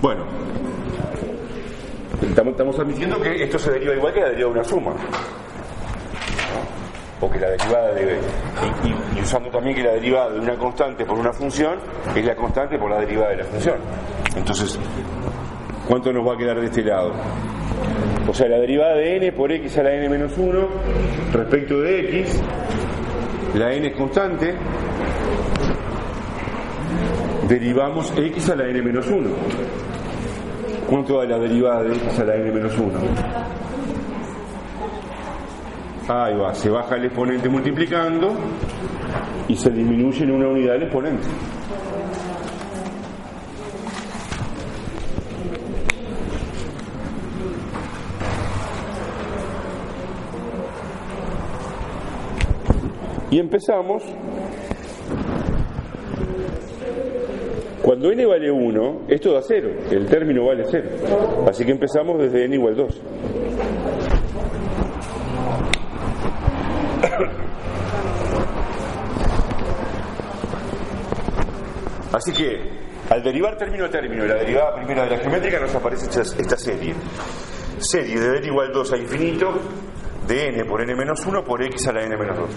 Bueno, Estamos, admitiendo que esto se deriva igual que la derivada de una suma. O que la derivada de. Y, usando también que la derivada de una constante por una función es la constante por la derivada de la función. Entonces, ¿cuánto nos va a quedar de este lado? O sea, la derivada de n por x a la n menos 1 respecto de x, la n es constante, derivamos x a la n menos 1. ¿Cuánto da la derivada de x a la n menos 1? Ahí va, se baja el exponente multiplicando y se disminuye en una unidad el exponente. Y empezamos Cuando n vale 1, esto da 0, el término vale 0. Así que empezamos desde n igual 2. Así que al derivar término a término la derivada primera de la geométrica nos aparece esta serie. Serie de n igual 2 a infinito de n por n menos 1 por x a la n menos 2.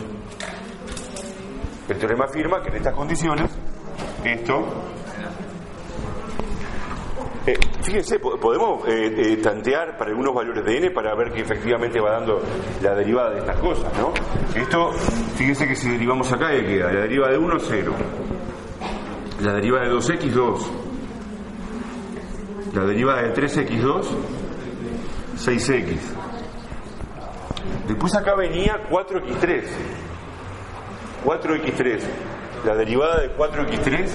El teorema afirma que en estas condiciones esto eh, fíjense, podemos eh, eh, tantear para algunos valores de n para ver que efectivamente va dando la derivada de estas cosas, ¿no? Esto, fíjense que si derivamos acá, ¿qué queda? La derivada de 1, 0. La derivada de 2x, 2. La derivada de 3x2, 6x. Después acá venía 4x3. 4x3. La derivada de 4x3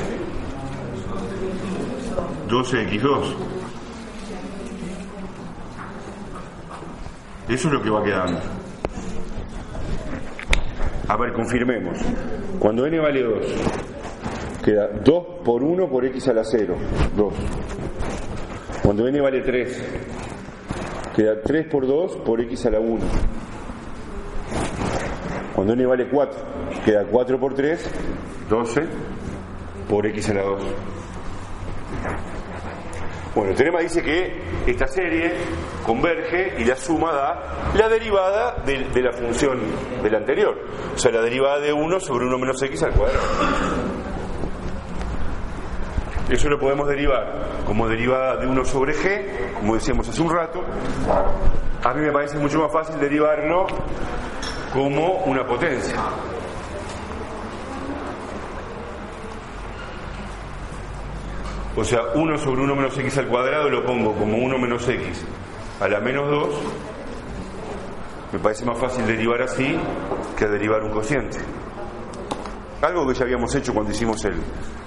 12x2. Eso es lo que va quedando. A ver, confirmemos. Cuando n vale 2, queda 2 por 1 por x a la 0. 2. Cuando n vale 3, queda 3 por 2 por x a la 1. Cuando n vale 4, queda 4 por 3, 12 por x a la 2. Bueno, el teorema dice que esta serie converge y la suma da la derivada de, la función del anterior, o sea, la derivada de 1 sobre 1 menos x al cuadrado. Eso lo podemos derivar como derivada de 1 sobre g, como decíamos hace un rato. A mí me parece mucho más fácil derivarlo como una potencia. O sea, 1 sobre 1 menos x al cuadrado lo pongo como 1 menos x a la menos 2. Me parece más fácil derivar así que derivar un cociente. Algo que ya habíamos hecho cuando hicimos el,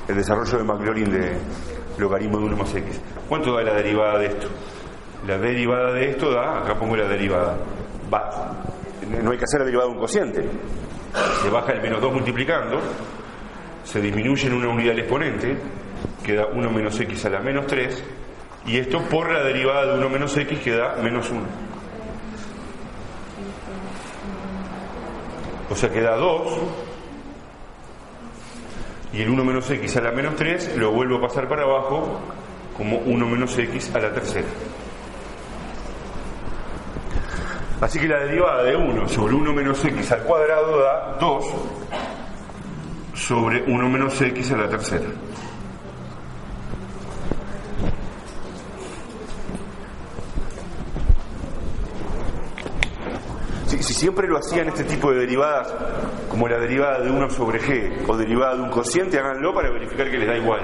desarrollo de Maclaurin de logaritmo de 1 más x. ¿Cuánto da la derivada de esto? La derivada de esto da, acá pongo la derivada. Va, no hay que hacer la derivada de un cociente. Se baja el menos 2 multiplicando, se disminuye en una unidad el exponente, queda 1 menos x a la menos 3, y esto por la derivada de 1 menos x queda menos 1. O sea, queda 2, y el 1 menos x a la menos 3 lo vuelvo a pasar para abajo como 1 menos x a la tercera. Así que la derivada de 1 sobre 1 menos x al cuadrado da 2 sobre 1 menos x a la tercera. Si, si siempre lo hacían este tipo de derivadas, como la derivada de 1 sobre g o derivada de un cociente, háganlo para verificar que les da igual.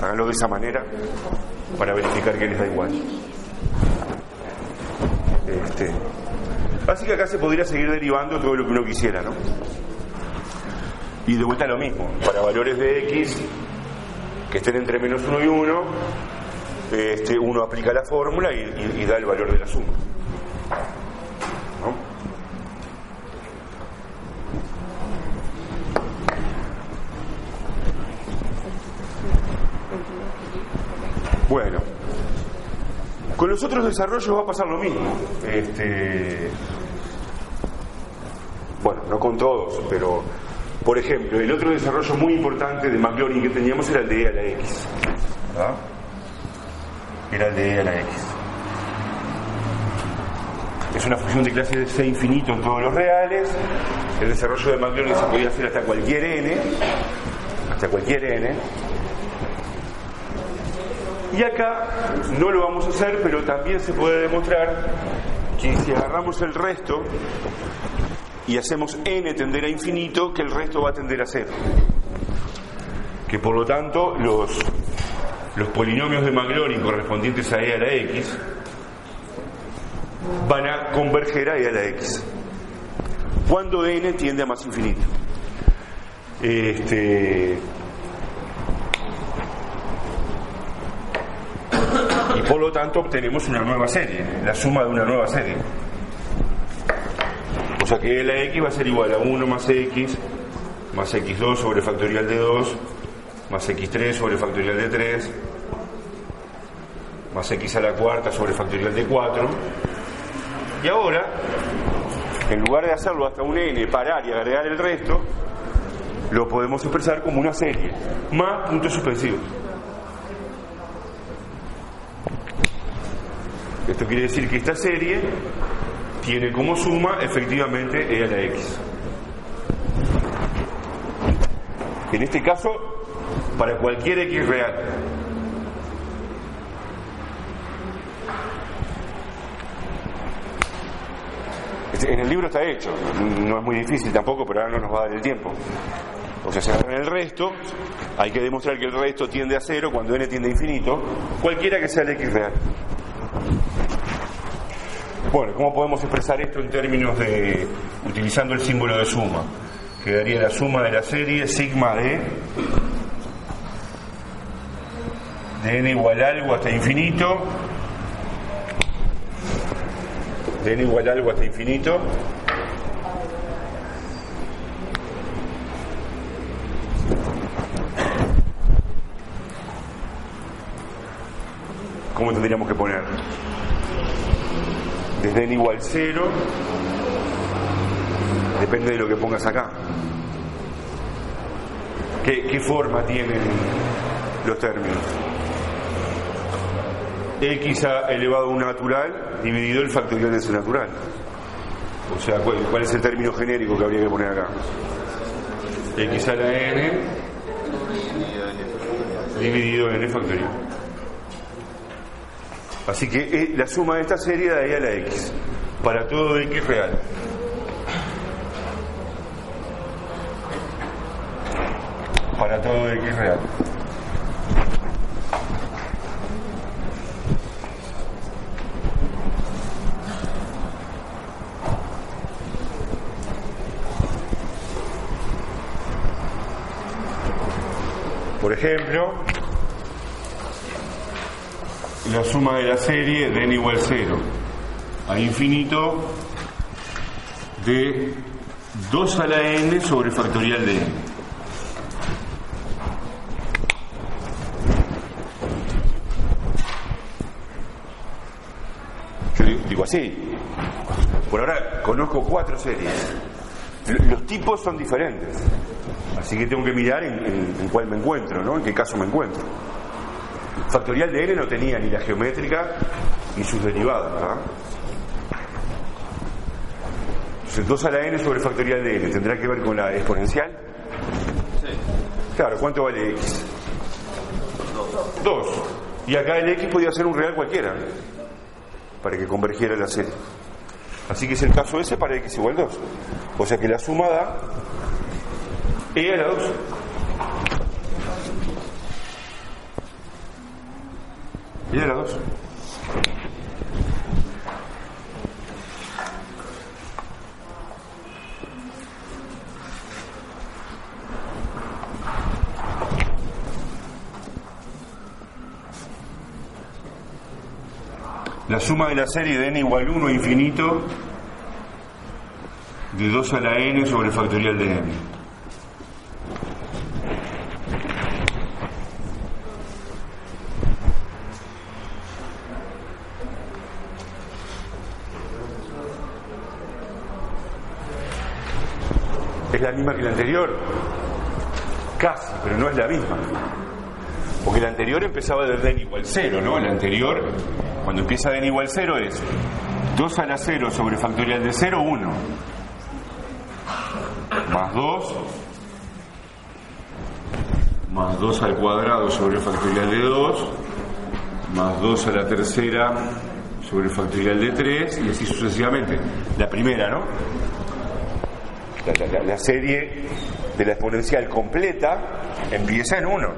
Háganlo de esa manera para verificar que les da igual. Este, así que acá se podría seguir derivando todo lo que uno quisiera, ¿no? Y de vuelta lo mismo, para valores de x que estén entre menos 1 y 1, este, uno aplica la fórmula y da el valor de la suma. ¿No? Bueno, con los otros desarrollos va a pasar lo mismo. Este, bueno, no con todos, pero por ejemplo, el otro desarrollo muy importante de Maclaurin que teníamos era el de e a la x. Era el de e a la x. Es una función de clase de C infinito en todos los reales. El desarrollo de Maclaurin se podía hacer hasta cualquier n, hasta cualquier n. Y acá no lo vamos a hacer, pero también se puede demostrar que si agarramos el resto y hacemos n tender a infinito, que el resto va a tender a cero. Que por lo tanto los, los polinomios de Maclaurin correspondientes a e a la x van a converger a e a la x. Cuando n tiende a más infinito. Este, por lo tanto obtenemos una nueva serie, la suma de una nueva serie. O sea que la x va a ser igual a 1 más x más x2 sobre factorial de 2 más x3 sobre factorial de 3 más x a la cuarta sobre factorial de 4 y ahora en lugar de hacerlo hasta un n, parar y agregar el resto lo podemos expresar como una serie más puntos suspensivos esto quiere decir que esta serie tiene como suma efectivamente e a la x. En este caso, para cualquier x real. Este, En el libro está hecho, no es muy difícil tampoco, pero ahora no nos va a dar el tiempo. O sea, se agarran el resto, hay que demostrar que el resto tiende a cero cuando n tiende a infinito, cualquiera que sea el x real. Bueno, ¿cómo podemos expresar esto en términos de utilizando el símbolo de suma? Quedaría la suma de la serie sigma de de n igual algo hasta infinito de n igual algo hasta infinito ¿Cómo tendríamos que poner? Desde n igual 0, depende de lo que pongas acá. ¿Qué, forma tienen los términos? x elevado a un natural dividido el factorial de ese natural. O sea, ¿cuál, cuál es el término genérico que habría que poner acá? x a la n dividido en n factorial. Así que eh, la suma de esta serie da ahí a la x, para todo x real. Para todo x real. Por ejemplo, la suma de la serie de n igual 0 a infinito de 2 a la n sobre factorial de n. Yo digo, así. Por ahora conozco cuatro series. Los tipos son diferentes. Así que tengo que mirar en- en cuál me encuentro, ¿no? En qué caso me encuentro. Factorial de n no tenía ni la geométrica ni sus derivadas, ¿verdad? Entonces 2 a la n sobre factorial de n tendrá que ver con la exponencial. Claro, ¿cuánto vale x? 2. Y acá el x podía ser un real cualquiera, para que convergiera la serie. Así que es el caso ese para x igual 2. O sea que la suma da e a la 2. A la 2. la suma de la serie de n igual 1 infinito de 2 a la n sobre el factorial de n. misma que la anterior? Casi, pero no es la misma. Porque la anterior empezaba desde n igual 0, ¿no? La anterior cuando empieza de n igual 0 es 2 a la 0 sobre factorial de 0, 1. Más 2. Más 2 al cuadrado sobre factorial de 2. Más 2 a la tercera sobre factorial de 3 y así sucesivamente. La primera, ¿no? La, la, la serie de la exponencial completa empieza en 1.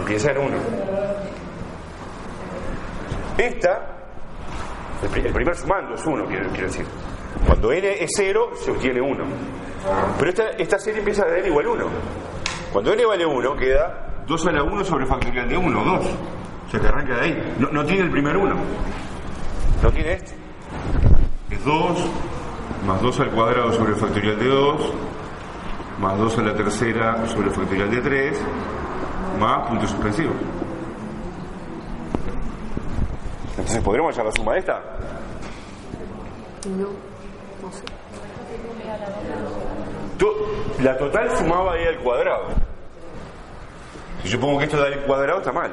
Empieza en 1. Esta, el, primer sumando es 1, quiero, decir. Cuando n es 0, se obtiene 1. Pero esta, esta serie empieza de n igual 1. Cuando n vale 1, queda 2 a la 1 sobre factorial de 1, 2. O sea que arranca de ahí. No, no tiene el primer 1. No tiene este. Es 2, más 2 al cuadrado sobre factorial de 2, más 2 a la tercera sobre factorial de 3, más punto suspensivo. Entonces, ¿podremos hallar la suma de esta? No, no sé. La total sumaba e al cuadrado. Si yo pongo que esto da el cuadrado, está mal.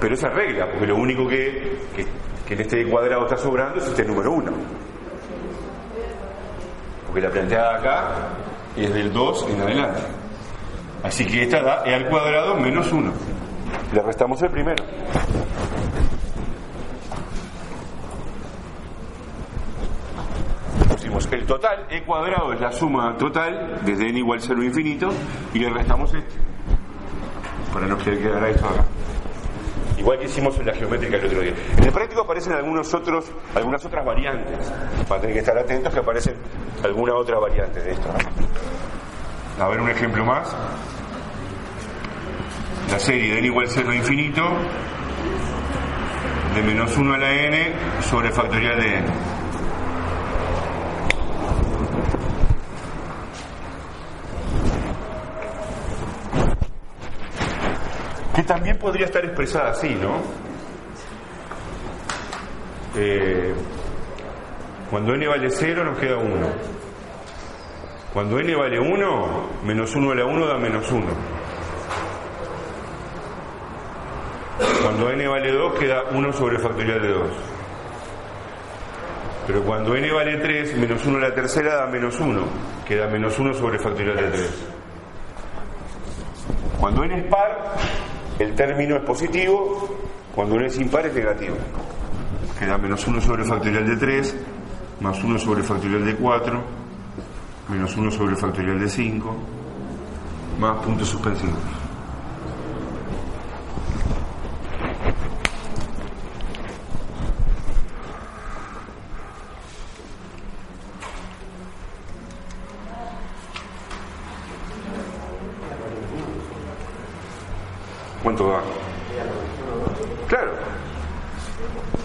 Pero esa regla, porque lo único que, que, que en este cuadrado está sobrando es este número 1. Porque la planteada acá es del 2 en adelante. Así que esta da e al cuadrado menos 1. Le restamos el primero. Pusimos el total, e cuadrado es la suma total desde n igual 0 infinito y le restamos este. Para no que quedara esto acá. Igual que hicimos en la geométrica el otro día. En el práctico aparecen algunos otros, algunas otras variantes. Van a tener que estar atentos que aparecen alguna otra variante de esto. A ver un ejemplo más. La serie de n igual 0 infinito de menos 1 a la n sobre factorial de n. también podría estar expresada así, ¿no? Eh, cuando n vale 0 nos queda 1. Cuando n vale 1, menos 1 a la 1 da menos 1. Cuando n vale 2 queda 1 sobre factorial de 2. Pero cuando n vale 3, menos 1 a la tercera da menos 1. Queda menos 1 sobre factorial de 3. Cuando n es par, el término es positivo, cuando n es impar es negativo. Queda menos 1 sobre factorial de 3, más 1 sobre factorial de 4, menos 1 sobre factorial de 5, más puntos suspensivos. Claro.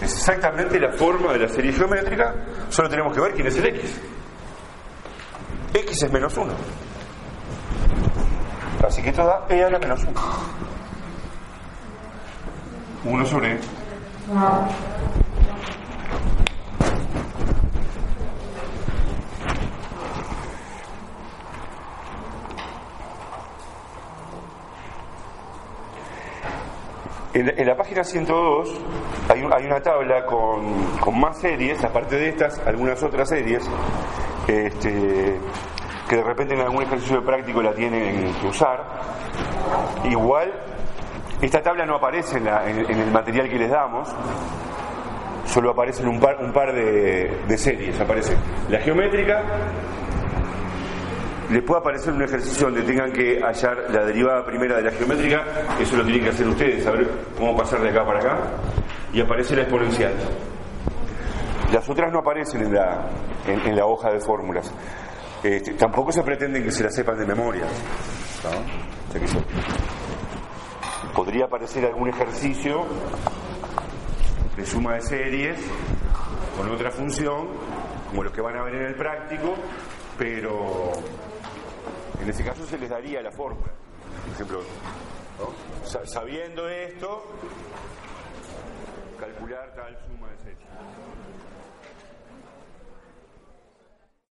Es exactamente la forma de la serie geométrica, solo tenemos que ver quién es el x. x es menos 1. Así que esto da e a la menos 1. 1 sobre En, la página 102 hay, hay una tabla con, más series, aparte de estas, algunas otras series, este, que de repente en algún ejercicio de práctico la tienen que usar. Igual, esta tabla no aparece en, el material que les damos, solo aparecen un par, un par de, de series. Aparece la geométrica, les puede aparecer un ejercicio donde tengan que hallar la derivada primera de la geométrica, eso lo tienen que hacer ustedes, saber cómo pasar de acá para acá, y aparece la exponencial. Las otras no aparecen en la, en, la hoja de fórmulas. Este, tampoco se pretende que se las sepan de memoria. podría aparecer algún ejercicio de suma de series con otra función, como los que van a ver en el práctico, pero en ese caso se les daría la fórmula. Por ejemplo, sabiendo esto, calcular tal suma de.